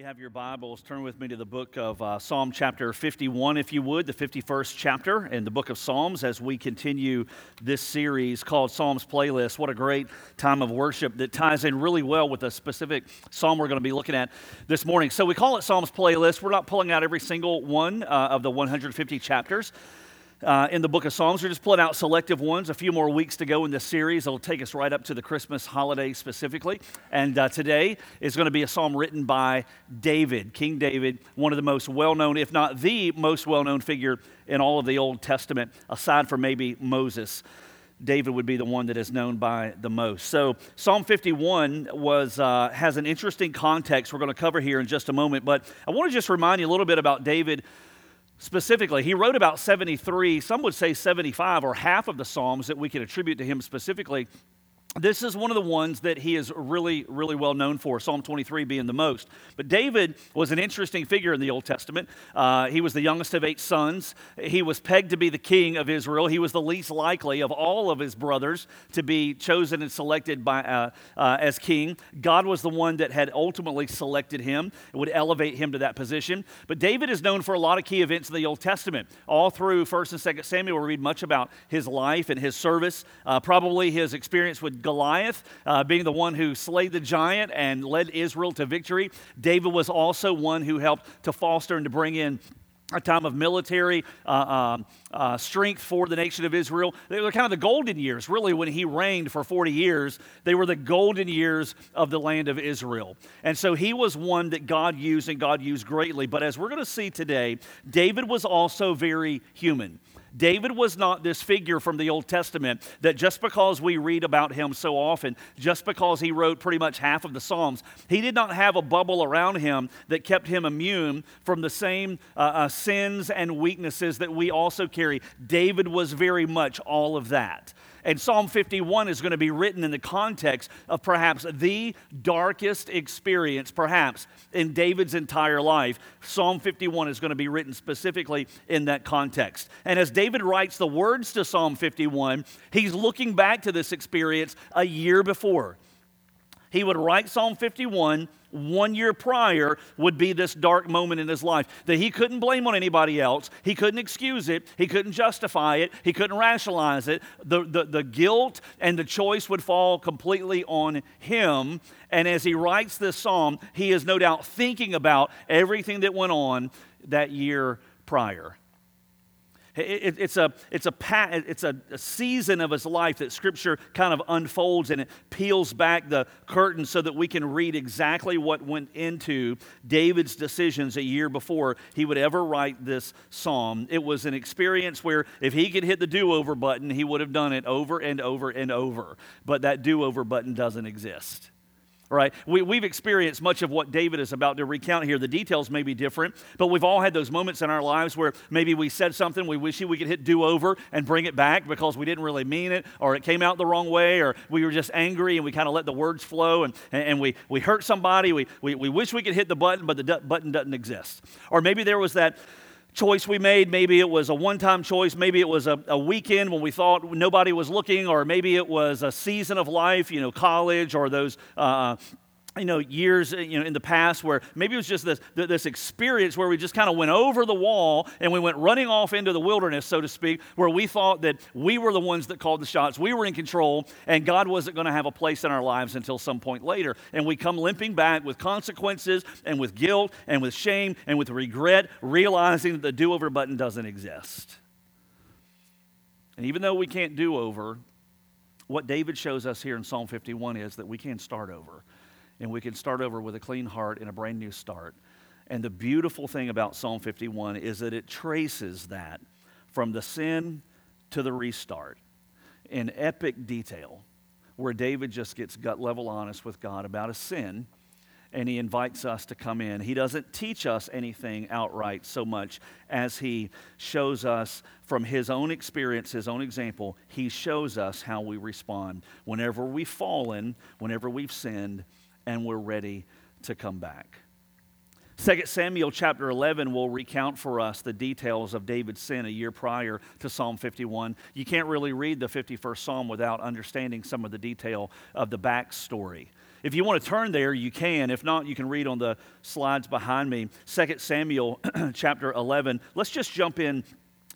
you have your Bibles, turn with me to the book of uh, Psalm chapter 51, if you would, the 51st chapter in the book of Psalms as we continue this series called Psalms Playlist. What a great time of worship that ties in really well with a specific psalm we're going to be looking at this morning. So we call it Psalms Playlist. We're not pulling out every single one uh, of the 150 chapters uh, in the book of Psalms. We're just pulling out selective ones. A few more weeks to go in this series. It'll take us right up to the Christmas holiday specifically. And uh, today is going to be a psalm written by David, King David, one of the most well known, if not the most well known figure in all of the Old Testament, aside from maybe Moses. David would be the one that is known by the most. So Psalm 51 was uh, has an interesting context we're going to cover here in just a moment. But I want to just remind you a little bit about David specifically. He wrote about 73, some would say 75, or half of the Psalms that we can attribute to him specifically this is one of the ones that he is really, really well known for, Psalm 23 being the most. But David was an interesting figure in the Old Testament. Uh, he was the youngest of eight sons. He was pegged to be the king of Israel. He was the least likely of all of his brothers to be chosen and selected by, uh, uh, as king. God was the one that had ultimately selected him, would elevate him to that position. But David is known for a lot of key events in the Old Testament. All through 1st and 2nd Samuel, we read much about his life and his service, uh, probably his experience with Goliath, uh, being the one who slayed the giant and led Israel to victory. David was also one who helped to foster and to bring in a time of military uh, um, uh, strength for the nation of Israel. They were kind of the golden years, really, when he reigned for 40 years. They were the golden years of the land of Israel. And so he was one that God used and God used greatly. But as we're going to see today, David was also very human. David was not this figure from the Old Testament that just because we read about him so often, just because he wrote pretty much half of the Psalms, he did not have a bubble around him that kept him immune from the same uh, uh, sins and weaknesses that we also carry. David was very much all of that. And Psalm 51 is going to be written in the context of perhaps the darkest experience, perhaps, in David's entire life. Psalm 51 is going to be written specifically in that context. And as David writes the words to Psalm 51, he's looking back to this experience a year before. He would write Psalm 51 one year prior would be this dark moment in his life that he couldn't blame on anybody else. He couldn't excuse it. He couldn't justify it. He couldn't rationalize it. The, the, the guilt and the choice would fall completely on him. And as he writes this psalm, he is no doubt thinking about everything that went on that year prior. It, it's a, it's, a, it's a, a season of his life that Scripture kind of unfolds and it peels back the curtain so that we can read exactly what went into David's decisions a year before he would ever write this psalm. It was an experience where if he could hit the do over button, he would have done it over and over and over. But that do over button doesn't exist right? We, we've experienced much of what David is about to recount here. The details may be different, but we've all had those moments in our lives where maybe we said something, we wish we could hit do over and bring it back because we didn't really mean it, or it came out the wrong way, or we were just angry and we kind of let the words flow and, and we, we hurt somebody. We, we, we wish we could hit the button, but the button doesn't exist. Or maybe there was that choice we made. Maybe it was a one time choice. Maybe it was a, a, weekend when we thought nobody was looking, or maybe it was a season of life, you know, college or those. Uh, you know, years uh, you know, in the past where maybe it was just this, this experience where we just kind of went over the wall and we went running off into the wilderness, so to speak, where we thought that we were the ones that called the shots, we were in control, and God wasn't going to have a place in our lives until some point later. And we come limping back with consequences and with guilt and with shame and with regret, realizing that the do over button doesn't exist. And even though we can't do over, what David shows us here in Psalm 51 is that we can start over and we can start over with a clean heart and a brand new start. And the beautiful thing about Psalm 51 is that it traces that from the sin to the restart in epic detail, where David just gets gut level honest with God about a sin and he invites us to come in. He doesn't teach us anything outright so much as he shows us from his own experience, his own example, he shows us how we respond whenever we've fallen, whenever we've sinned, and we're ready to come back. 2 Samuel chapter 11 will recount for us the details of David's sin a year prior to Psalm 51. You can't really read the 51st Psalm without understanding some of the detail of the backstory. If you want to turn there, you can. If not, you can read on the slides behind me. 2 Samuel chapter 11. Let's just jump in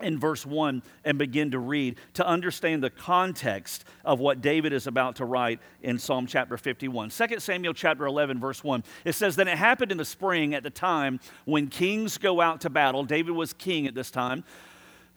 in verse 1 and begin to read to understand the context of what David is about to write in Psalm chapter 51. 2 Samuel chapter 11, verse 1. It says, Then it happened in the spring at the time when kings go out to battle. David was king at this time.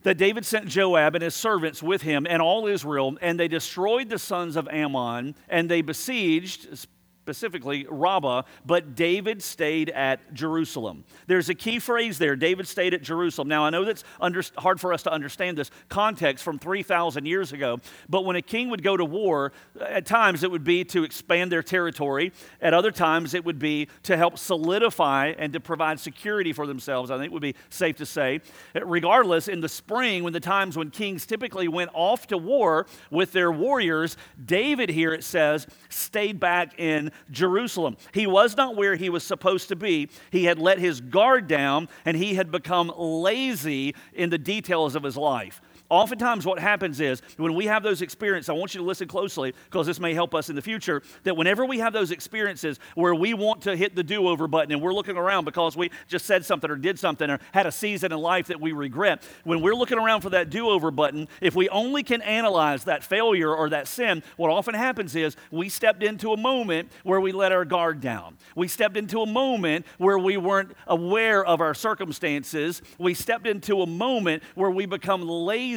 That David sent Joab and his servants with him and all Israel, and they destroyed the sons of Ammon, and they besieged, specifically Rabbah, but David stayed at Jerusalem. There's a key phrase there David stayed at Jerusalem. Now, I know that's under, hard for us to understand this context from 3,000 years ago, but when a king would go to war, at times it would be to expand their territory, at other times it would be to help solidify and to provide security for themselves, I think it would be safe to say. Regardless, in the spring, when the times when kings typically went off to war with their warriors, David here, it says, stayed back in Jerusalem. He was not where he was supposed to be. He had let his guard down and he had become lazy in the details of his life. Oftentimes, what happens is when we have those experiences, I want you to listen closely because this may help us in the future. That whenever we have those experiences where we want to hit the do over button and we're looking around because we just said something or did something or had a season in life that we regret, when we're looking around for that do over button, if we only can analyze that failure or that sin, what often happens is we stepped into a moment where we let our guard down. We stepped into a moment where we weren't aware of our circumstances. We stepped into a moment where we become lazy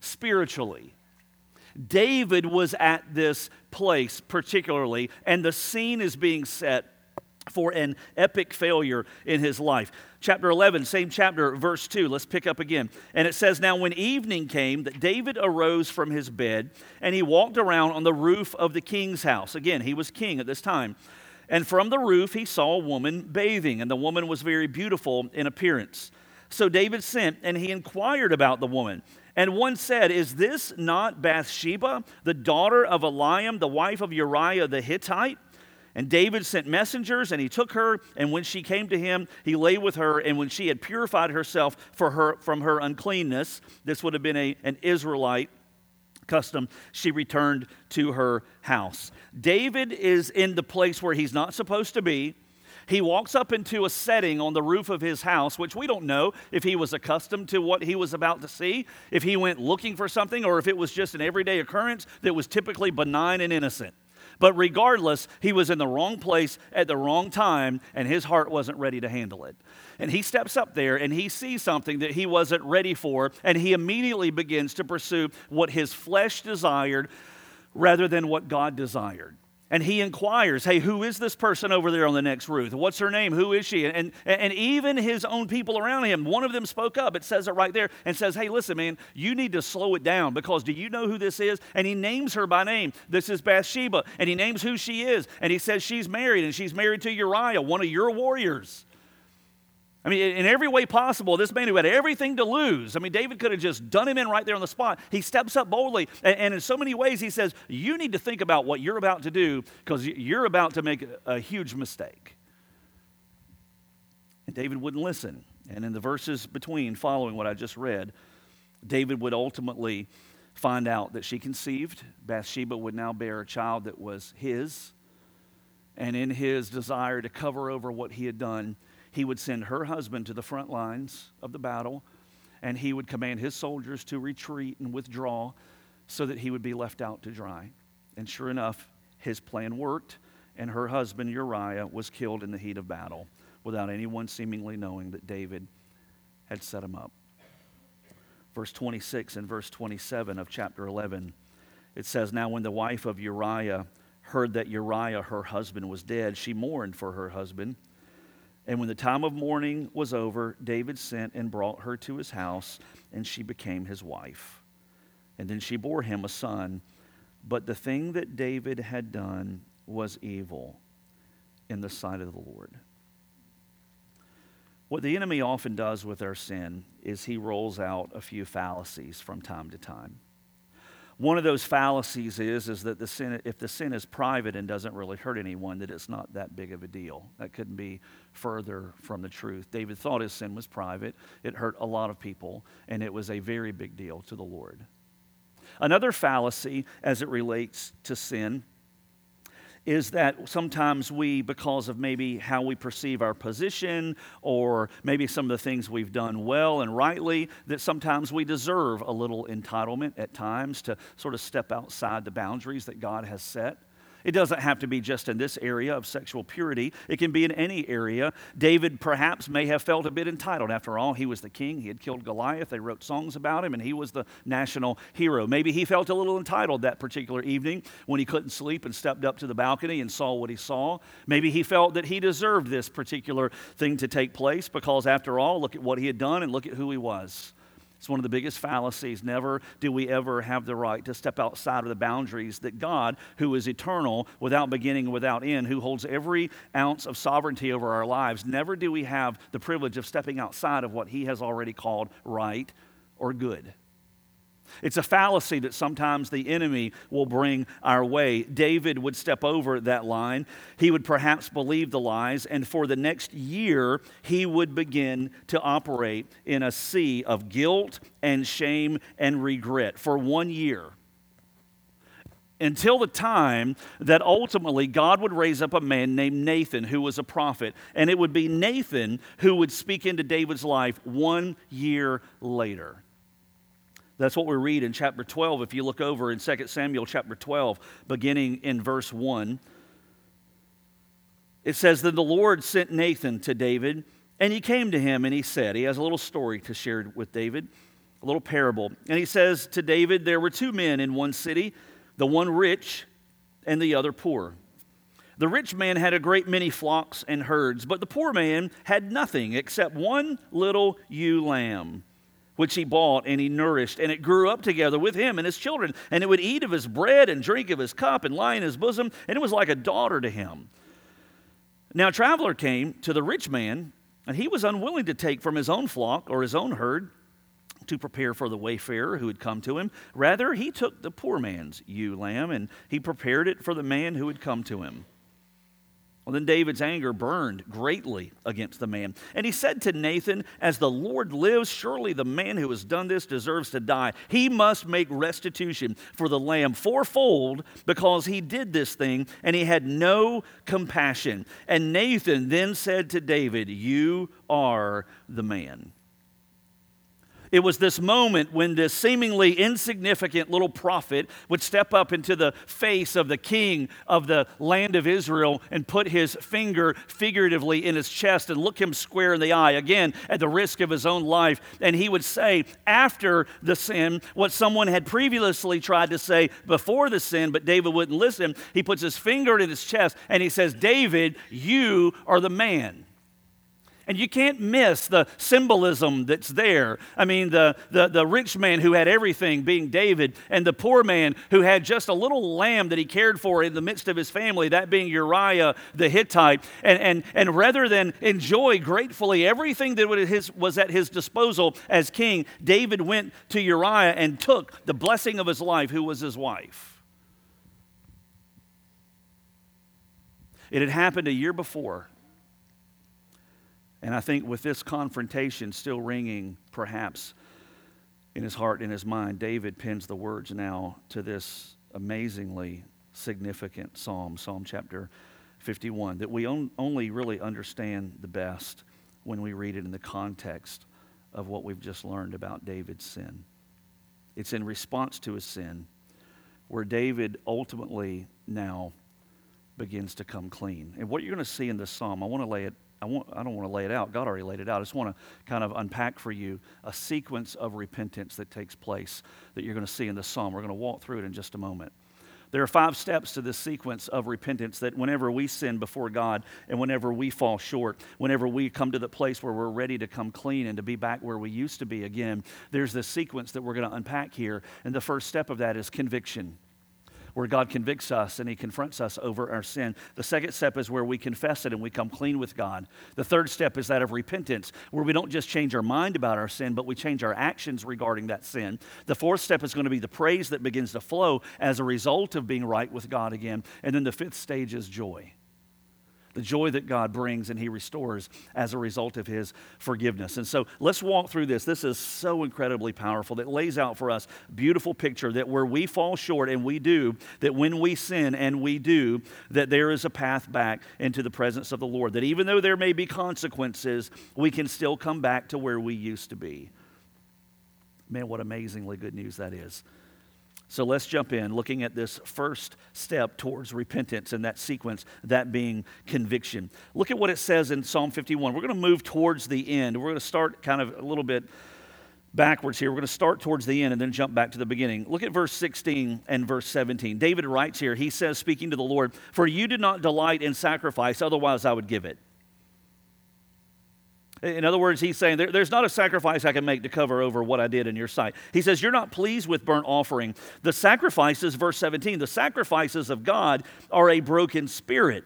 spiritually. David was at this place particularly, and the scene is being set for an epic failure in his life. Chapter 11, same chapter, verse 2. Let's pick up again. And it says, Now when evening came, that David arose from his bed, and he walked around on the roof of the king's house. Again, he was king at this time. And from the roof he saw a woman bathing, and the woman was very beautiful in appearance. So David sent, and he inquired about the woman. And one said, Is this not Bathsheba, the daughter of Eliam, the wife of Uriah the Hittite? And David sent messengers, and he took her. And when she came to him, he lay with her. And when she had purified herself for her, from her uncleanness, this would have been a, an Israelite custom, she returned to her house. David is in the place where he's not supposed to be. He walks up into a setting on the roof of his house, which we don't know if he was accustomed to what he was about to see, if he went looking for something, or if it was just an everyday occurrence that was typically benign and innocent. But regardless, he was in the wrong place at the wrong time, and his heart wasn't ready to handle it. And he steps up there and he sees something that he wasn't ready for, and he immediately begins to pursue what his flesh desired rather than what God desired and he inquires, Hey, who is this person over there on the next roof? What's her name? Who is she? And, and even his own people around him, one of them spoke up. It says it right there and says, Hey, listen, man, you need to slow it down because do you know who this is? And he names her by name. This is Bathsheba. And he names who she is. And he says she's married and she's married to Uriah, one of your warriors. I mean, in every way possible, this man who had everything to lose, I mean, David could have just done him in right there on the spot. He steps up boldly, and, and in so many ways, he says, You need to think about what you're about to do because you're about to make a, a huge mistake. And David wouldn't listen. And in the verses between, following what I just read, David would ultimately find out that she conceived. Bathsheba would now bear a child that was his. And in his desire to cover over what he had done, he would send her husband to the front lines of the battle, and he would command his soldiers to retreat and withdraw so that he would be left out to dry. And sure enough, his plan worked, and her husband Uriah was killed in the heat of battle without anyone seemingly knowing that David had set him up. Verse 26 and verse 27 of chapter 11, it says, Now when the wife of Uriah heard that Uriah, her husband, was dead, she mourned for her husband. And when the time of mourning was over, David sent and brought her to his house, and she became his wife. And then she bore him a son. But the thing that David had done was evil in the sight of the Lord. What the enemy often does with our sin is he rolls out a few fallacies from time to time. One of those fallacies is, is that the sin, if the sin is private and doesn't really hurt anyone, that it's not that big of a deal. That couldn't be further from the truth. David thought his sin was private. It hurt a lot of people, and it was a very big deal to the Lord. Another fallacy as it relates to sin is that sometimes we, because of maybe how we perceive our position or maybe some of the things we've done well and rightly, that sometimes we deserve a little entitlement at times to sort of step outside the boundaries that God has set. It doesn't have to be just in this area of sexual purity, it can be in any area. David perhaps may have felt a bit entitled. After all, he was the king, he had killed Goliath, they wrote songs about him, and he was the national hero. Maybe he felt a little entitled that particular evening when he couldn't sleep and stepped up to the balcony and saw what he saw. Maybe he felt that he deserved this particular thing to take place because, after all, look at what he had done and look at who he was. It's one of the biggest fallacies. Never do we ever have the right to step outside of the boundaries that God, who is eternal, without beginning, without end, who holds every ounce of sovereignty over our lives, never do we have the privilege of stepping outside of what He has already called right or good. It's a fallacy that sometimes the enemy will bring our way. David would step over that line. He would perhaps believe the lies, and for the next year, he would begin to operate in a sea of guilt and shame and regret for one year. Until the time that ultimately God would raise up a man named Nathan who was a prophet. And it would be Nathan who would speak into David's life one year later. That's what we read in chapter 12. If you look over in 2 Samuel chapter 12, beginning in verse 1, it says, Then the Lord sent Nathan to David, and he came to him and he said, He has a little story to share with David, a little parable. And he says to David, There were two men in one city, the one rich and the other poor. The rich man had a great many flocks and herds, but the poor man had nothing except one little ewe lamb which he bought and he nourished, and it grew up together with him and his children. And it would eat of his bread and drink of his cup and lie in his bosom, and it was like a daughter to him. Now, a traveler came to the rich man, and he was unwilling to take from his own flock or his own herd to prepare for the wayfarer who had come to him. Rather, he took the poor man's ewe lamb, and he prepared it for the man who had come to him. Well, then David's anger burned greatly against the man. And he said to Nathan, As the Lord lives, surely the man who has done this deserves to die. He must make restitution for the lamb fourfold because he did this thing and he had no compassion. And Nathan then said to David, You are the man. It was this moment when this seemingly insignificant little prophet would step up into the face of the king of the land of Israel and put his finger figuratively in his chest and look him square in the eye, again, at the risk of his own life. And he would say, after the sin, what someone had previously tried to say before the sin, but David wouldn't listen. He puts his finger in his chest and he says, David, you are the man. And you can't miss the symbolism that's there. I mean, the, the, the rich man who had everything being David, and the poor man who had just a little lamb that he cared for in the midst of his family, that being Uriah the Hittite. And, and, and rather than enjoy gratefully everything that was at his disposal as king, David went to Uriah and took the blessing of his life, who was his wife. It had happened a year before. And I think with this confrontation still ringing, perhaps, in his heart and in his mind, David pins the words now to this amazingly significant psalm, Psalm chapter 51, that we on, only really understand the best when we read it in the context of what we've just learned about David's sin. It's in response to his sin where David ultimately now begins to come clean. And what you're going to see in this psalm, I want to lay it I, want, I don't want to lay it out. God already laid it out. I just want to kind of unpack for you a sequence of repentance that takes place that you're going to see in this psalm. We're going to walk through it in just a moment. There are five steps to this sequence of repentance that whenever we sin before God and whenever we fall short, whenever we come to the place where we're ready to come clean and to be back where we used to be again, there's this sequence that we're going to unpack here. And the first step of that is conviction where God convicts us and He confronts us over our sin. The second step is where we confess it and we come clean with God. The third step is that of repentance, where we don't just change our mind about our sin, but we change our actions regarding that sin. The fourth step is going to be the praise that begins to flow as a result of being right with God again. And then the fifth stage is joy. The joy that God brings and He restores as a result of His forgiveness. And so let's walk through this. This is so incredibly powerful that lays out for us beautiful picture that where we fall short and we do, that when we sin and we do, that there is a path back into the presence of the Lord. That even though there may be consequences, we can still come back to where we used to be. Man, what amazingly good news that is. So let's jump in, looking at this first step towards repentance and that sequence, that being conviction. Look at what it says in Psalm 51. We're going to move towards the end. We're going to start kind of a little bit backwards here. We're going to start towards the end and then jump back to the beginning. Look at verse 16 and verse 17. David writes here, he says, speaking to the Lord, For you did not delight in sacrifice, otherwise I would give it. In other words, he's saying there, there's not a sacrifice I can make to cover over what I did in your sight. He says, You're not pleased with burnt offering. The sacrifices, verse 17, the sacrifices of God are a broken spirit.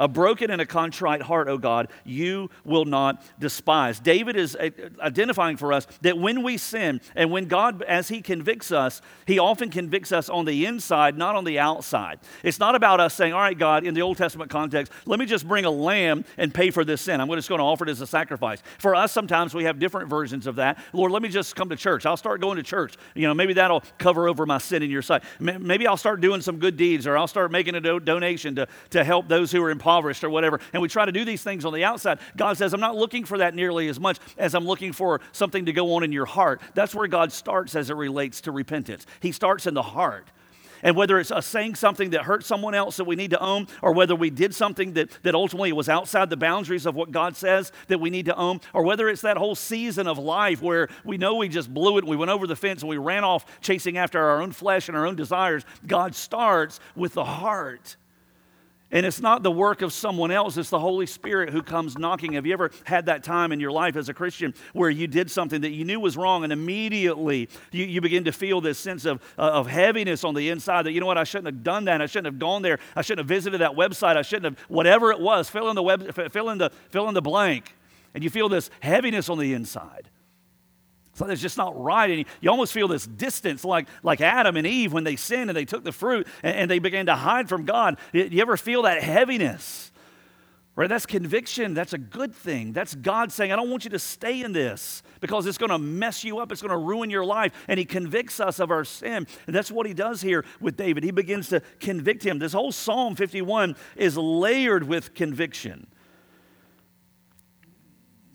A broken and a contrite heart, O God, you will not despise. David is uh, identifying for us that when we sin and when God, as He convicts us, He often convicts us on the inside, not on the outside. It's not about us saying, All right, God, in the Old Testament context, let me just bring a lamb and pay for this sin. I'm just going to offer it as a sacrifice. For us, sometimes we have different versions of that. Lord, let me just come to church. I'll start going to church. You know, maybe that'll cover over my sin in your sight. Maybe I'll start doing some good deeds or I'll start making a do- donation to, to help those who are in impoverished or whatever, and we try to do these things on the outside, God says, I'm not looking for that nearly as much as I'm looking for something to go on in your heart. That's where God starts as it relates to repentance. He starts in the heart. And whether it's us saying something that hurt someone else that we need to own, or whether we did something that, that ultimately was outside the boundaries of what God says that we need to own, or whether it's that whole season of life where we know we just blew it, we went over the fence, and we ran off chasing after our own flesh and our own desires, God starts with the heart. And it's not the work of someone else, it's the Holy Spirit who comes knocking. Have you ever had that time in your life as a Christian where you did something that you knew was wrong and immediately you, you begin to feel this sense of, uh, of heaviness on the inside that, you know what, I shouldn't have done that. I shouldn't have gone there. I shouldn't have visited that website. I shouldn't have, whatever it was, fill in the, web, fill in the, fill in the blank. And you feel this heaviness on the inside. It's just not right. And you almost feel this distance like, like Adam and Eve when they sinned and they took the fruit and, and they began to hide from God. You ever feel that heaviness? Right? That's conviction. That's a good thing. That's God saying, I don't want you to stay in this because it's going to mess you up. It's going to ruin your life. And He convicts us of our sin. And that's what He does here with David. He begins to convict him. This whole Psalm 51 is layered with conviction.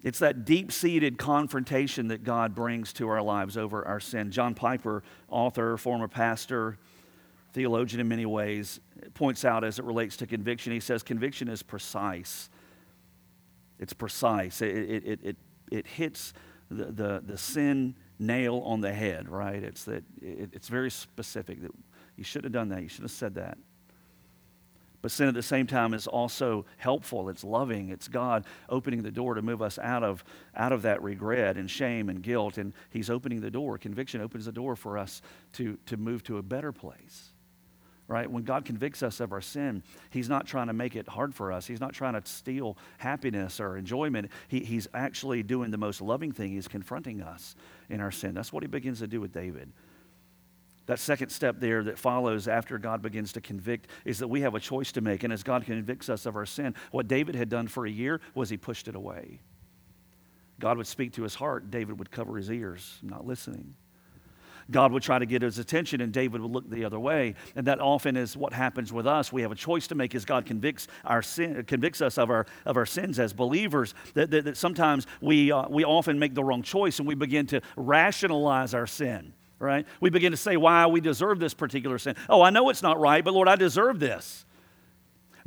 It's that deep seated confrontation that God brings to our lives over our sin. John Piper, author, former pastor, theologian in many ways, points out as it relates to conviction, he says conviction is precise. It's precise. It, it, it, it, it hits the, the, the sin nail on the head, right? It's, that it, it's very specific that you should have done that, you should have said that. But sin at the same time is also helpful. It's loving. It's God opening the door to move us out of, out of that regret and shame and guilt. And He's opening the door. Conviction opens the door for us to, to move to a better place. Right? When God convicts us of our sin, He's not trying to make it hard for us. He's not trying to steal happiness or enjoyment. He, he's actually doing the most loving thing. He's confronting us in our sin. That's what He begins to do with David. That second step there that follows after God begins to convict is that we have a choice to make. And as God convicts us of our sin, what David had done for a year was he pushed it away. God would speak to his heart, David would cover his ears, not listening. God would try to get his attention and David would look the other way. And that often is what happens with us. We have a choice to make as God convicts, our sin, convicts us of our, of our sins as believers. That, that, that sometimes we, uh, we often make the wrong choice and we begin to rationalize our sin right? We begin to say why we deserve this particular sin. Oh, I know it's not right, but Lord, I deserve this.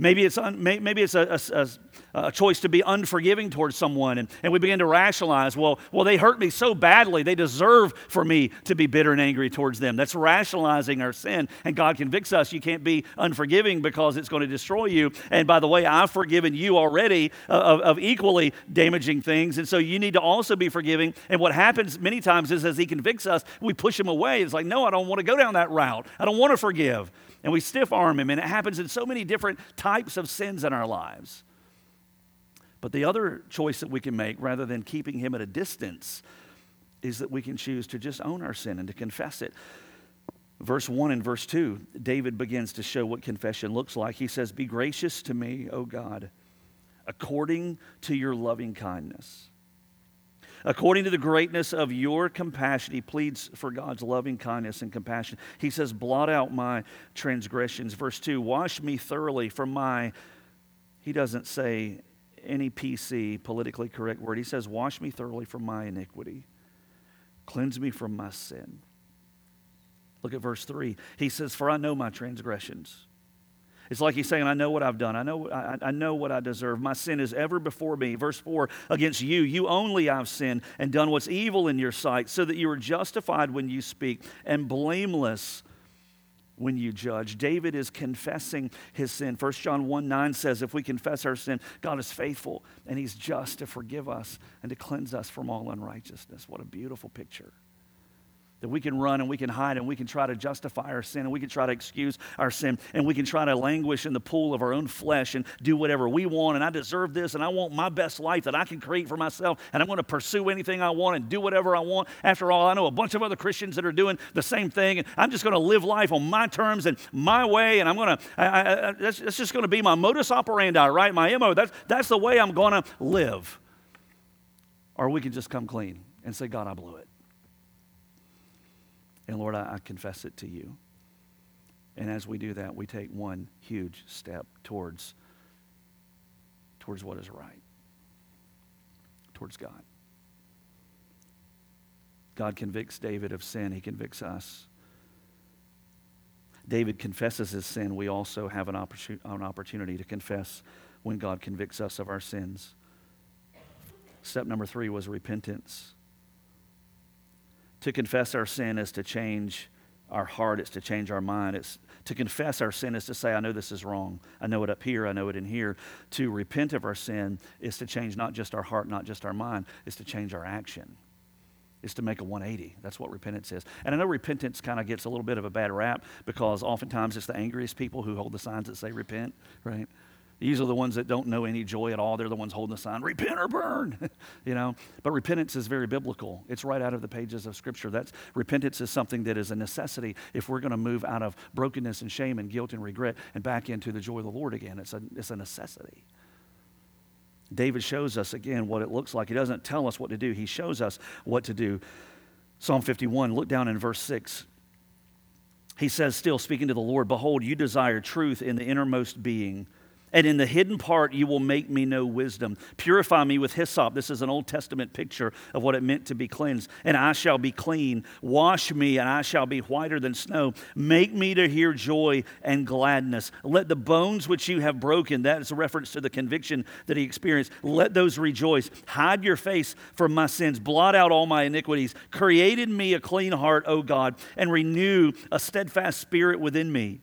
Maybe it's, un, maybe it's a, a, a, choice to be unforgiving towards someone, and, and we begin to rationalize, well, well, they hurt me so badly, they deserve for me to be bitter and angry towards them. That's rationalizing our sin, and God convicts us. You can't be unforgiving because it's going to destroy you. And by the way, I've forgiven you already uh, of, of equally damaging things, and so you need to also be forgiving. And what happens many times is as He convicts us, we push Him away. It's like, no, I don't want to go down that route. I don't want to forgive and we stiff arm him. And it happens in so many different types of sins in our lives. But the other choice that we can make, rather than keeping him at a distance, is that we can choose to just own our sin and to confess it. Verse 1 and verse 2, David begins to show what confession looks like. He says, Be gracious to me, O God, according to your loving kindness. According to the greatness of your compassion, he pleads for God's loving kindness and compassion. He says, Blot out my transgressions. Verse 2 Wash me thoroughly from my, he doesn't say any PC, politically correct word. He says, Wash me thoroughly from my iniquity, cleanse me from my sin. Look at verse 3. He says, For I know my transgressions. It's like he's saying, I know what I've done. I know, I, I, know what I deserve. My sin is ever before me. Verse 4 Against you, you only I've sinned and done what's evil in your sight, so that you are justified when you speak and blameless when you judge. David is confessing his sin. 1 John 1 9 says, If we confess our sin, God is faithful and he's just to forgive us and to cleanse us from all unrighteousness. What a beautiful picture that we can run and we can hide and we can try to justify our sin and we can try to excuse our sin and we can try to languish in the pool of our own flesh and do whatever we want and I deserve this and I want my best life that I can create for myself and I'm going to pursue anything I want and do whatever I want. After all, I know a bunch of other Christians that are doing the same thing and I'm just going to live life on my terms and my way and I'm going to, I, I, that's, that's just going to be my modus operandi, right? My MO. That's, that's the way I'm going to live. Or we can just come clean and say, God, I blew it. And Lord, I, I confess it to you. And as we do that, we take one huge step towards, towards what is right, towards God. God convicts David of sin, he convicts us. David confesses his sin. We also have an, an opportunity to confess when God convicts us of our sins. Step number three was repentance. To confess our sin is to change our heart, it's to change our mind. It's to confess our sin is to say, I know this is wrong. I know it up here, I know it in here. To repent of our sin is to change not just our heart, not just our mind, it's to change our action. It's to make a 180. That's what repentance is. And I know repentance kind of gets a little bit of a bad rap because oftentimes it's the angriest people who hold the signs that say repent, right? These are the ones that don't know any joy at all. They're the ones holding the sign, repent or burn. you know, but repentance is very biblical. It's right out of the pages of Scripture. That's repentance is something that is a necessity if we're going to move out of brokenness and shame and guilt and regret and back into the joy of the Lord again. It's a, it's a necessity. David shows us again what it looks like. He doesn't tell us what to do, he shows us what to do. Psalm 51, look down in verse 6. He says, still speaking to the Lord, Behold, you desire truth in the innermost being and in the hidden part, you will make me know wisdom. Purify me with hyssop. This is an Old Testament picture of what it meant to be cleansed. And I shall be clean. Wash me, and I shall be whiter than snow. Make me to hear joy and gladness. Let the bones which you have broken, that is a reference to the conviction that he experienced, let those rejoice. Hide your face from my sins. Blot out all my iniquities. Create in me a clean heart, O God, and renew a steadfast spirit within me.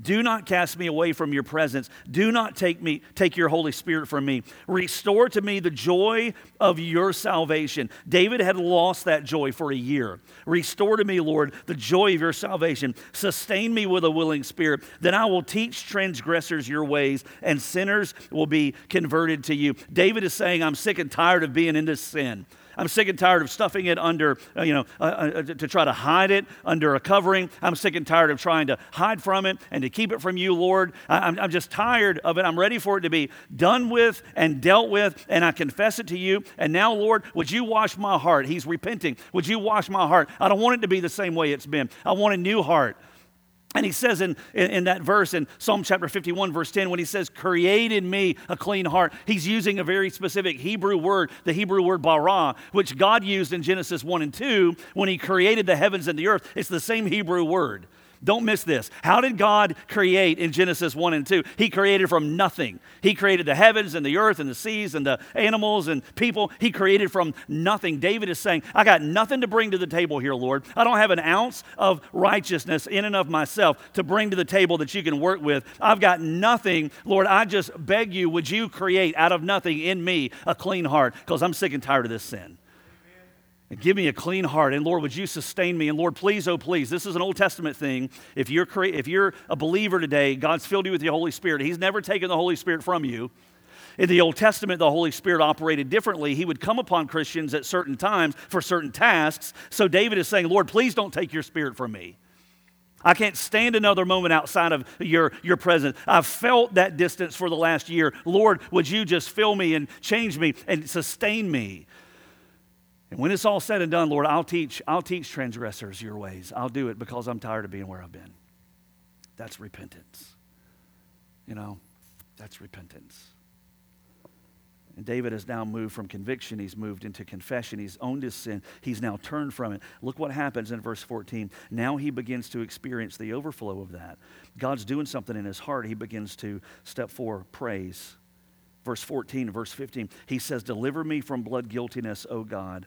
Do not cast me away from your presence. Do not take me take your Holy Spirit from me. Restore to me the joy of your salvation. David had lost that joy for a year. Restore to me, Lord, the joy of your salvation. Sustain me with a willing spirit. Then I will teach transgressors your ways, and sinners will be converted to you. David is saying, I'm sick and tired of being in this sin. I'm sick and tired of stuffing it under, uh, you know, uh, uh, to try to hide it under a covering. I'm sick and tired of trying to hide from it and to keep it from you, Lord. I, am I'm just tired of it. I'm ready for it to be done with and dealt with, and I confess it to you. And now, Lord, would you wash my heart? He's repenting. Would you wash my heart? I don't want it to be the same way it's been. I want a new heart. And he says in, in, in, that verse in Psalm chapter 51, verse 10, when he says, Create in me a clean heart, he's using a very specific Hebrew word, the Hebrew word bara, which God used in Genesis 1 and 2 when he created the heavens and the earth. It's the same Hebrew word. Don't miss this. How did God create in Genesis 1 and 2? He created from nothing. He created the heavens and the earth and the seas and the animals and people. He created from nothing. David is saying, I got nothing to bring to the table here, Lord. I don't have an ounce of righteousness in and of myself to bring to the table that you can work with. I've got nothing. Lord, I just beg you, would you create out of nothing in me a clean heart? Because I'm sick and tired of this sin. And give me a clean heart. And Lord, would you sustain me? And Lord, please, oh, please. This is an Old Testament thing. If you're, cre- if you're a believer today, God's filled you with the Holy Spirit. He's never taken the Holy Spirit from you. In the Old Testament, the Holy Spirit operated differently. He would come upon Christians at certain times for certain tasks. So David is saying, Lord, please don't take your spirit from me. I can't stand another moment outside of your, your presence. I've felt that distance for the last year. Lord, would you just fill me and change me and sustain me? And when it's all said and done, Lord, I'll teach, I'll teach transgressors your ways. I'll do it because I'm tired of being where I've been. That's repentance. You know, that's repentance. And David has now moved from conviction, he's moved into confession. He's owned his sin, he's now turned from it. Look what happens in verse 14. Now he begins to experience the overflow of that. God's doing something in his heart. He begins to step forward, praise. Verse 14, verse 15, he says, Deliver me from blood guiltiness, O God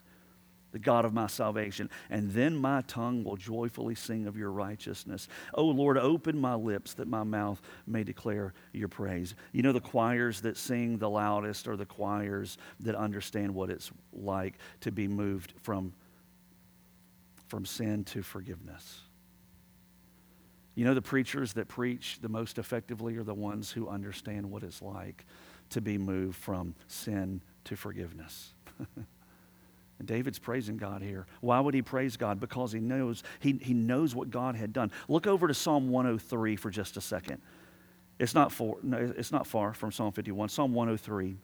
the God of my salvation, and then my tongue will joyfully sing of your righteousness. O Lord, open my lips that my mouth may declare your praise. You know, the choirs that sing the loudest are the choirs that understand what it's like to be moved from, from sin to forgiveness. You know, the preachers that preach the most effectively are the ones who understand what it's like to be moved from sin to forgiveness. And David's praising God here. Why would he praise God? Because he knows, he, he knows what God had done. Look over to Psalm 103 for just a second. It's not, for, no, it's not far from Psalm 51. Psalm 103.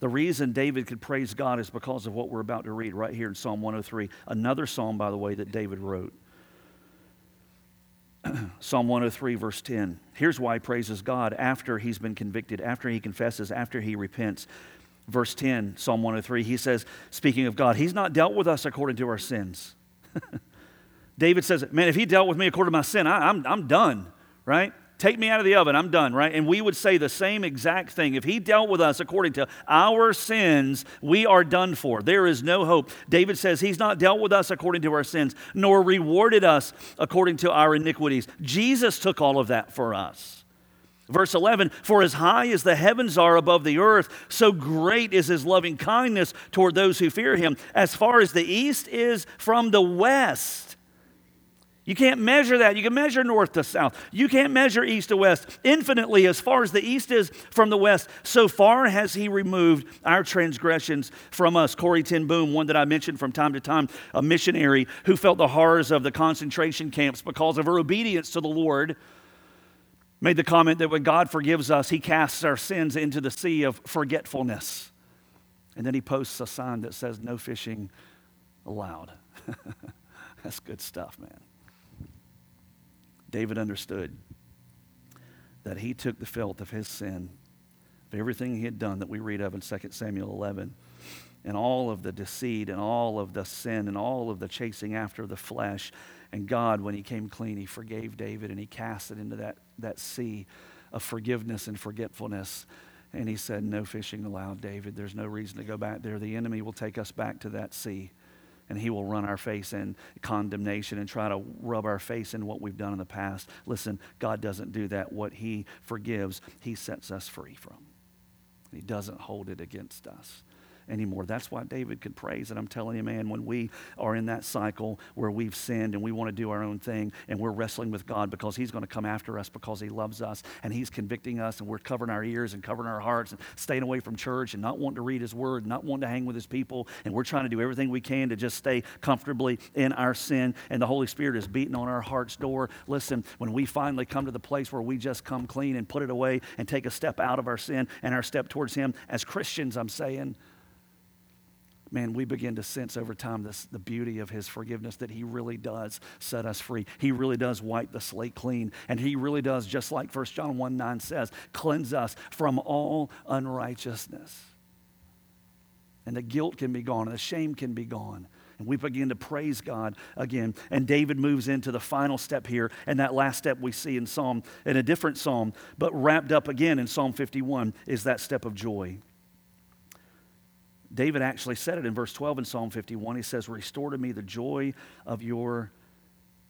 The reason David could praise God is because of what we're about to read right here in Psalm 103. Another psalm, by the way, that David wrote. Psalm 103, verse 10. Here's why he praises God after he's been convicted, after he confesses, after he repents. Verse 10, Psalm 103, he says, speaking of God, He's not dealt with us according to our sins. David says, Man, if He dealt with me according to my sin, I, I'm, I'm done, right? Take me out of the oven. I'm done, right? And we would say the same exact thing. If he dealt with us according to our sins, we are done for. There is no hope. David says he's not dealt with us according to our sins, nor rewarded us according to our iniquities. Jesus took all of that for us. Verse 11, for as high as the heavens are above the earth, so great is his loving kindness toward those who fear him. As far as the east is from the west, you can't measure that. You can measure north to south. You can't measure east to west. Infinitely, as far as the east is from the west, so far has He removed our transgressions from us. Corrie ten Boom, one that I mentioned from time to time, a missionary who felt the horrors of the concentration camps because of her obedience to the Lord, made the comment that when God forgives us, He casts our sins into the sea of forgetfulness. And then He posts a sign that says, No fishing allowed. That's good stuff, man. David understood that he took the filth of his sin, of everything he had done that we read of in 2 Samuel 11, and all of the deceit and all of the sin and all of the chasing after the flesh. And God, when he came clean, he forgave David and he cast it into that, that sea of forgiveness and forgetfulness. And he said, No fishing allowed, David. There's no reason to go back there. The enemy will take us back to that sea and he will run our face in condemnation and try to rub our face in what we've done in the past. Listen, God doesn't do that. What he forgives, he sets us free from. He doesn't hold it against us anymore. That's why David could praise. And I'm telling you, man, when we are in that cycle where we've sinned and we want to do our own thing and we're wrestling with God because He's going to come after us because He loves us and He's convicting us and we're covering our ears and covering our hearts and staying away from church and not wanting to read His Word, not wanting to hang with His people, and we're trying to do everything we can to just stay comfortably in our sin. And the Holy Spirit is beating on our heart's door. Listen, when we finally come to the place where we just come clean and put it away and take a step out of our sin and our step towards Him, as Christians, I'm saying, man, we begin to sense over time this, the beauty of his forgiveness that he really does set us free. He really does wipe the slate clean. And he really does, just like 1 John 1 9 says, cleanse us from all unrighteousness. And the guilt can be gone, and the shame can be gone. And we begin to praise God again. And David moves into the final step here, and that last step we see in Psalm, in a different psalm, but wrapped up again in Psalm 51 is that step of joy. David actually said it in verse 12 in Psalm 51. He says, Restore to me the joy of your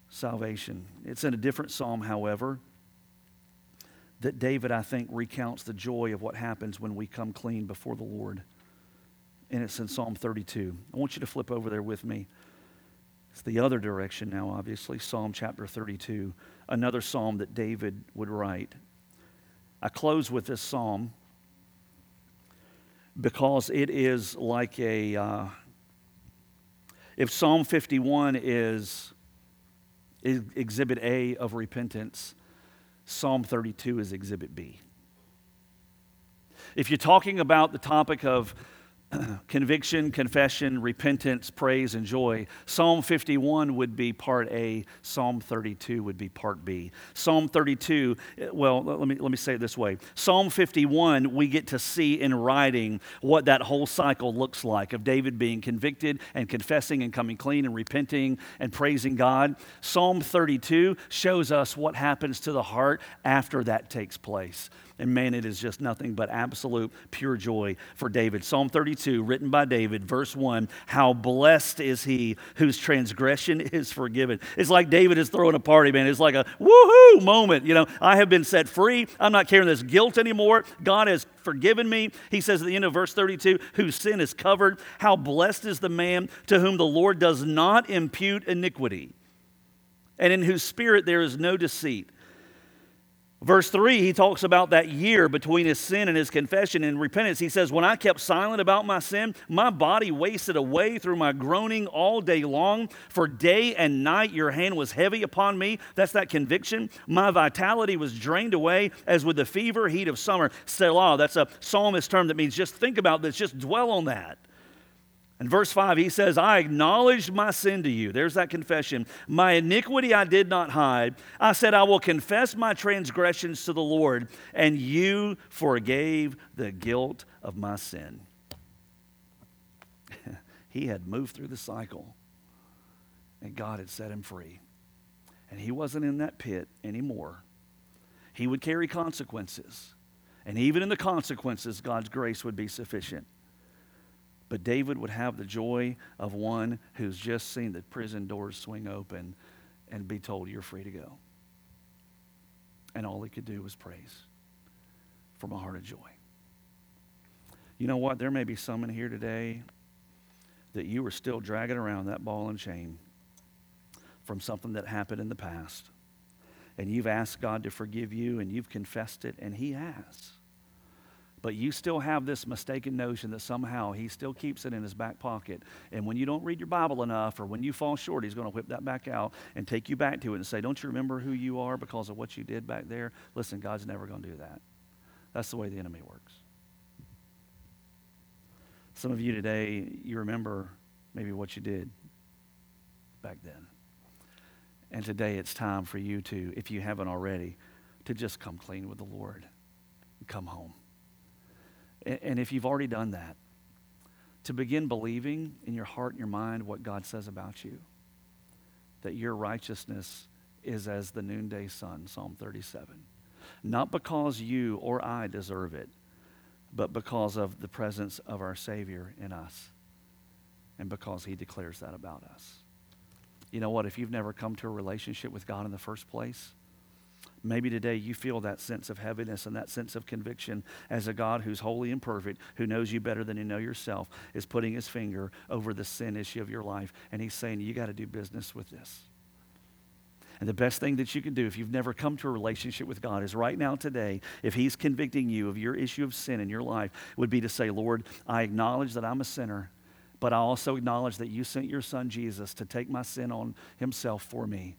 salvation. It's in a different psalm, however, that David, I think, recounts the joy of what happens when we come clean before the Lord. And it's in Psalm 32. I want you to flip over there with me. It's the other direction now, obviously, Psalm chapter 32, another psalm that David would write. I close with this psalm because it is like a uh, If Psalm 51 is, is exhibit A of repentance, Psalm 32 is exhibit B. If you're talking about the topic of conviction, confession, repentance, praise, and joy. Psalm 51 would be part A, Psalm 32 would be part B. Psalm 32, eh, well, let me, let me say it this way Psalm 51, we get to see in writing what that whole cycle looks like of David being convicted and confessing and coming clean and repenting and praising God. Psalm 32 shows us what happens to the heart after that takes place. And man, it is just nothing but absolute pure joy for David. Psalm 32, written by David, verse 1 How blessed is he whose transgression is forgiven. It's like David is throwing a party, man. It's like a woohoo moment. You know, I have been set free. I'm not carrying this guilt anymore. God has forgiven me. He says at the end of verse 32, whose sin is covered. How blessed is the man to whom the Lord does not impute iniquity, and in whose spirit there is no deceit. Verse 3, he talks about that year between his sin and his confession and repentance. He says, When I kept silent about my sin, my body wasted away through my groaning all day long. For day and night your hand was heavy upon me. That's that conviction. My vitality was drained away as with the fever heat of summer. Selah, that's a psalmist term that means just think about this, just dwell on that. In verse 5, he says, I acknowledged my sin to you. There's that confession. My iniquity I did not hide. I said, I will confess my transgressions to the Lord, and you forgave the guilt of my sin. he had moved through the cycle, and God had set him free. And he wasn't in that pit anymore. He would carry consequences. And even in the consequences, God's grace would be sufficient. But David would have the joy of one who's just seen the prison doors swing open and be told, You're free to go. And all he could do was praise from a heart of joy. You know what? There may be some in here today that you are still dragging around that ball and chain from something that happened in the past. And you've asked God to forgive you and you've confessed it, and He has. But you still have this mistaken notion that somehow he still keeps it in his back pocket. And when you don't read your Bible enough or when you fall short, he's going to whip that back out and take you back to it and say, Don't you remember who you are because of what you did back there? Listen, God's never going to do that. That's the way the enemy works. Some of you today, you remember maybe what you did back then. And today it's time for you to, if you haven't already, to just come clean with the Lord and come home. And if you've already done that, to begin believing in your heart and your mind what God says about you, that your righteousness is as the noonday sun, Psalm 37. Not because you or I deserve it, but because of the presence of our Savior in us and because He declares that about us. You know what? If you've never come to a relationship with God in the first place, Maybe today you feel that sense of heaviness and that sense of conviction as a God who's holy and perfect, who knows you better than you know yourself, is putting his finger over the sin issue of your life. And he's saying, You got to do business with this. And the best thing that you can do if you've never come to a relationship with God is right now, today, if He's convicting you of your issue of sin in your life, would be to say, Lord, I acknowledge that I'm a sinner, but I also acknowledge that you sent your Son Jesus to take my sin on Himself for me.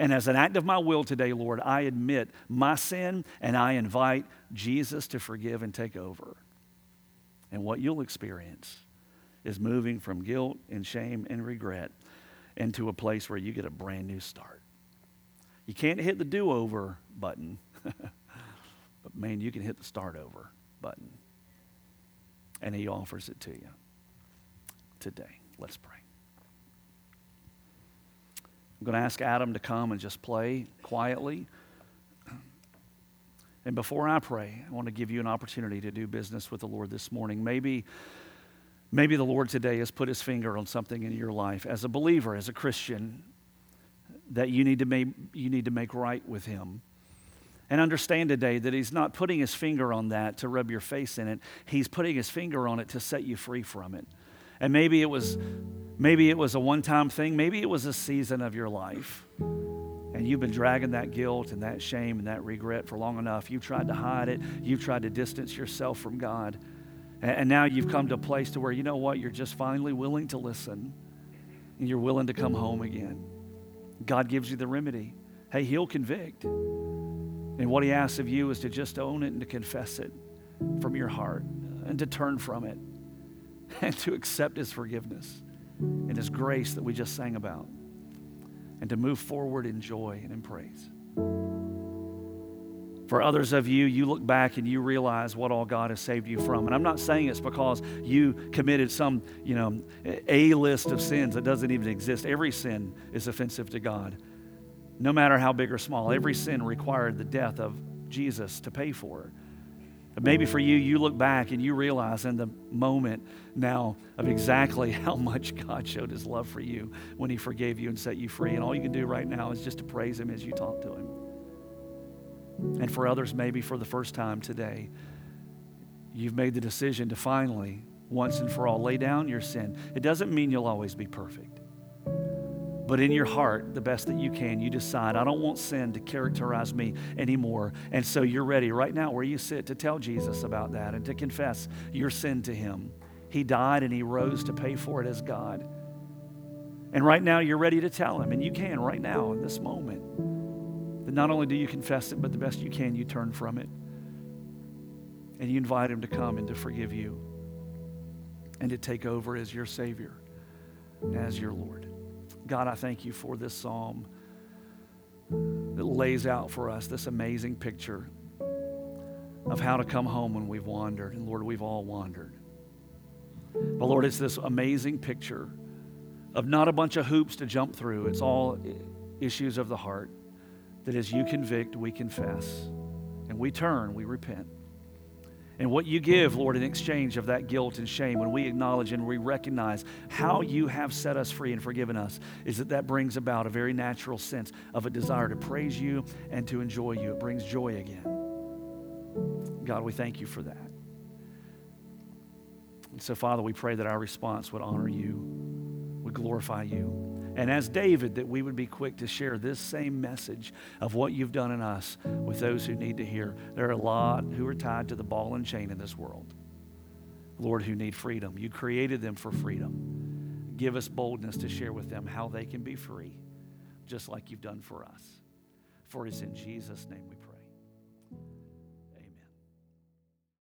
And as an act of my will today, Lord, I admit my sin and I invite Jesus to forgive and take over. And what you'll experience is moving from guilt and shame and regret into a place where you get a brand new start. You can't hit the do over button, but man, you can hit the start over button. And He offers it to you today. Let's pray. I'm going to ask Adam to come and just play quietly. And before I pray, I want to give you an opportunity to do business with the Lord this morning. Maybe, maybe the Lord today has put his finger on something in your life as a believer, as a Christian, that you need to make, you need to make right with him. And understand today that he's not putting his finger on that to rub your face in it. He's putting his finger on it to set you free from it. And maybe it was maybe it was a one-time thing, maybe it was a season of your life. And you've been dragging that guilt and that shame and that regret for long enough. You've tried to hide it. You've tried to distance yourself from God. And now you've come to a place to where you know what, you're just finally willing to listen. and you're willing to come home again, God gives you the remedy. Hey, He'll convict. And what He asks of you is to just own it and to confess it from your heart and to turn from it and to accept His forgiveness and His grace that we just sang about and to move forward in joy and in praise. For others of you, you look back and you realize what all God has saved you from. And I'm not saying it's because you committed some, you know, a list of sins that doesn't even exist. Every sin is offensive to God, no matter how big or small. Every sin required the death of Jesus to pay for. But maybe for you, you look back and you realize in the moment now of exactly how much God showed his love for you when he forgave you and set you free. And all you can do right now is just to praise him as you talk to him. And for others, maybe for the first time today, you've made the decision to finally, once and for all, lay down your sin. It doesn't mean you'll always be perfect. But in your heart, the best that you can, you decide, I don't want sin to characterize me anymore. And so you're ready right now where you sit to tell Jesus about that and to confess your sin to him. He died and he rose to pay for it as God. And right now you're ready to tell him, and you can right now in this moment that not only do you confess it, but the best you can, you turn from it. And you invite Him to come and to forgive you and to take over as your Savior, as your Lord. God, I thank you for this psalm that lays out for us this amazing picture of how to come home when we've wandered. And Lord, we've all wandered. But Lord, it's this amazing picture of not a bunch of hoops to jump through, it's all issues of the heart that as you convict, we confess. And we turn, we repent. And what you give, Lord, in exchange of that guilt and shame, when we acknowledge and we recognize how you have set us free and forgiven us, is that that brings about a very natural sense of a desire to praise you and to enjoy you. It brings joy again. God, we thank you for that. And so, Father, we pray that our response would honor you, would glorify you. And as David, that we would be quick to share this same message of what you've done in us with those who need to hear. There are a lot who are tied to the ball and chain in this world. Lord, who need freedom. You created them for freedom. Give us boldness to share with them how they can be free, just like you've done for us. For it's in Jesus' name we pray.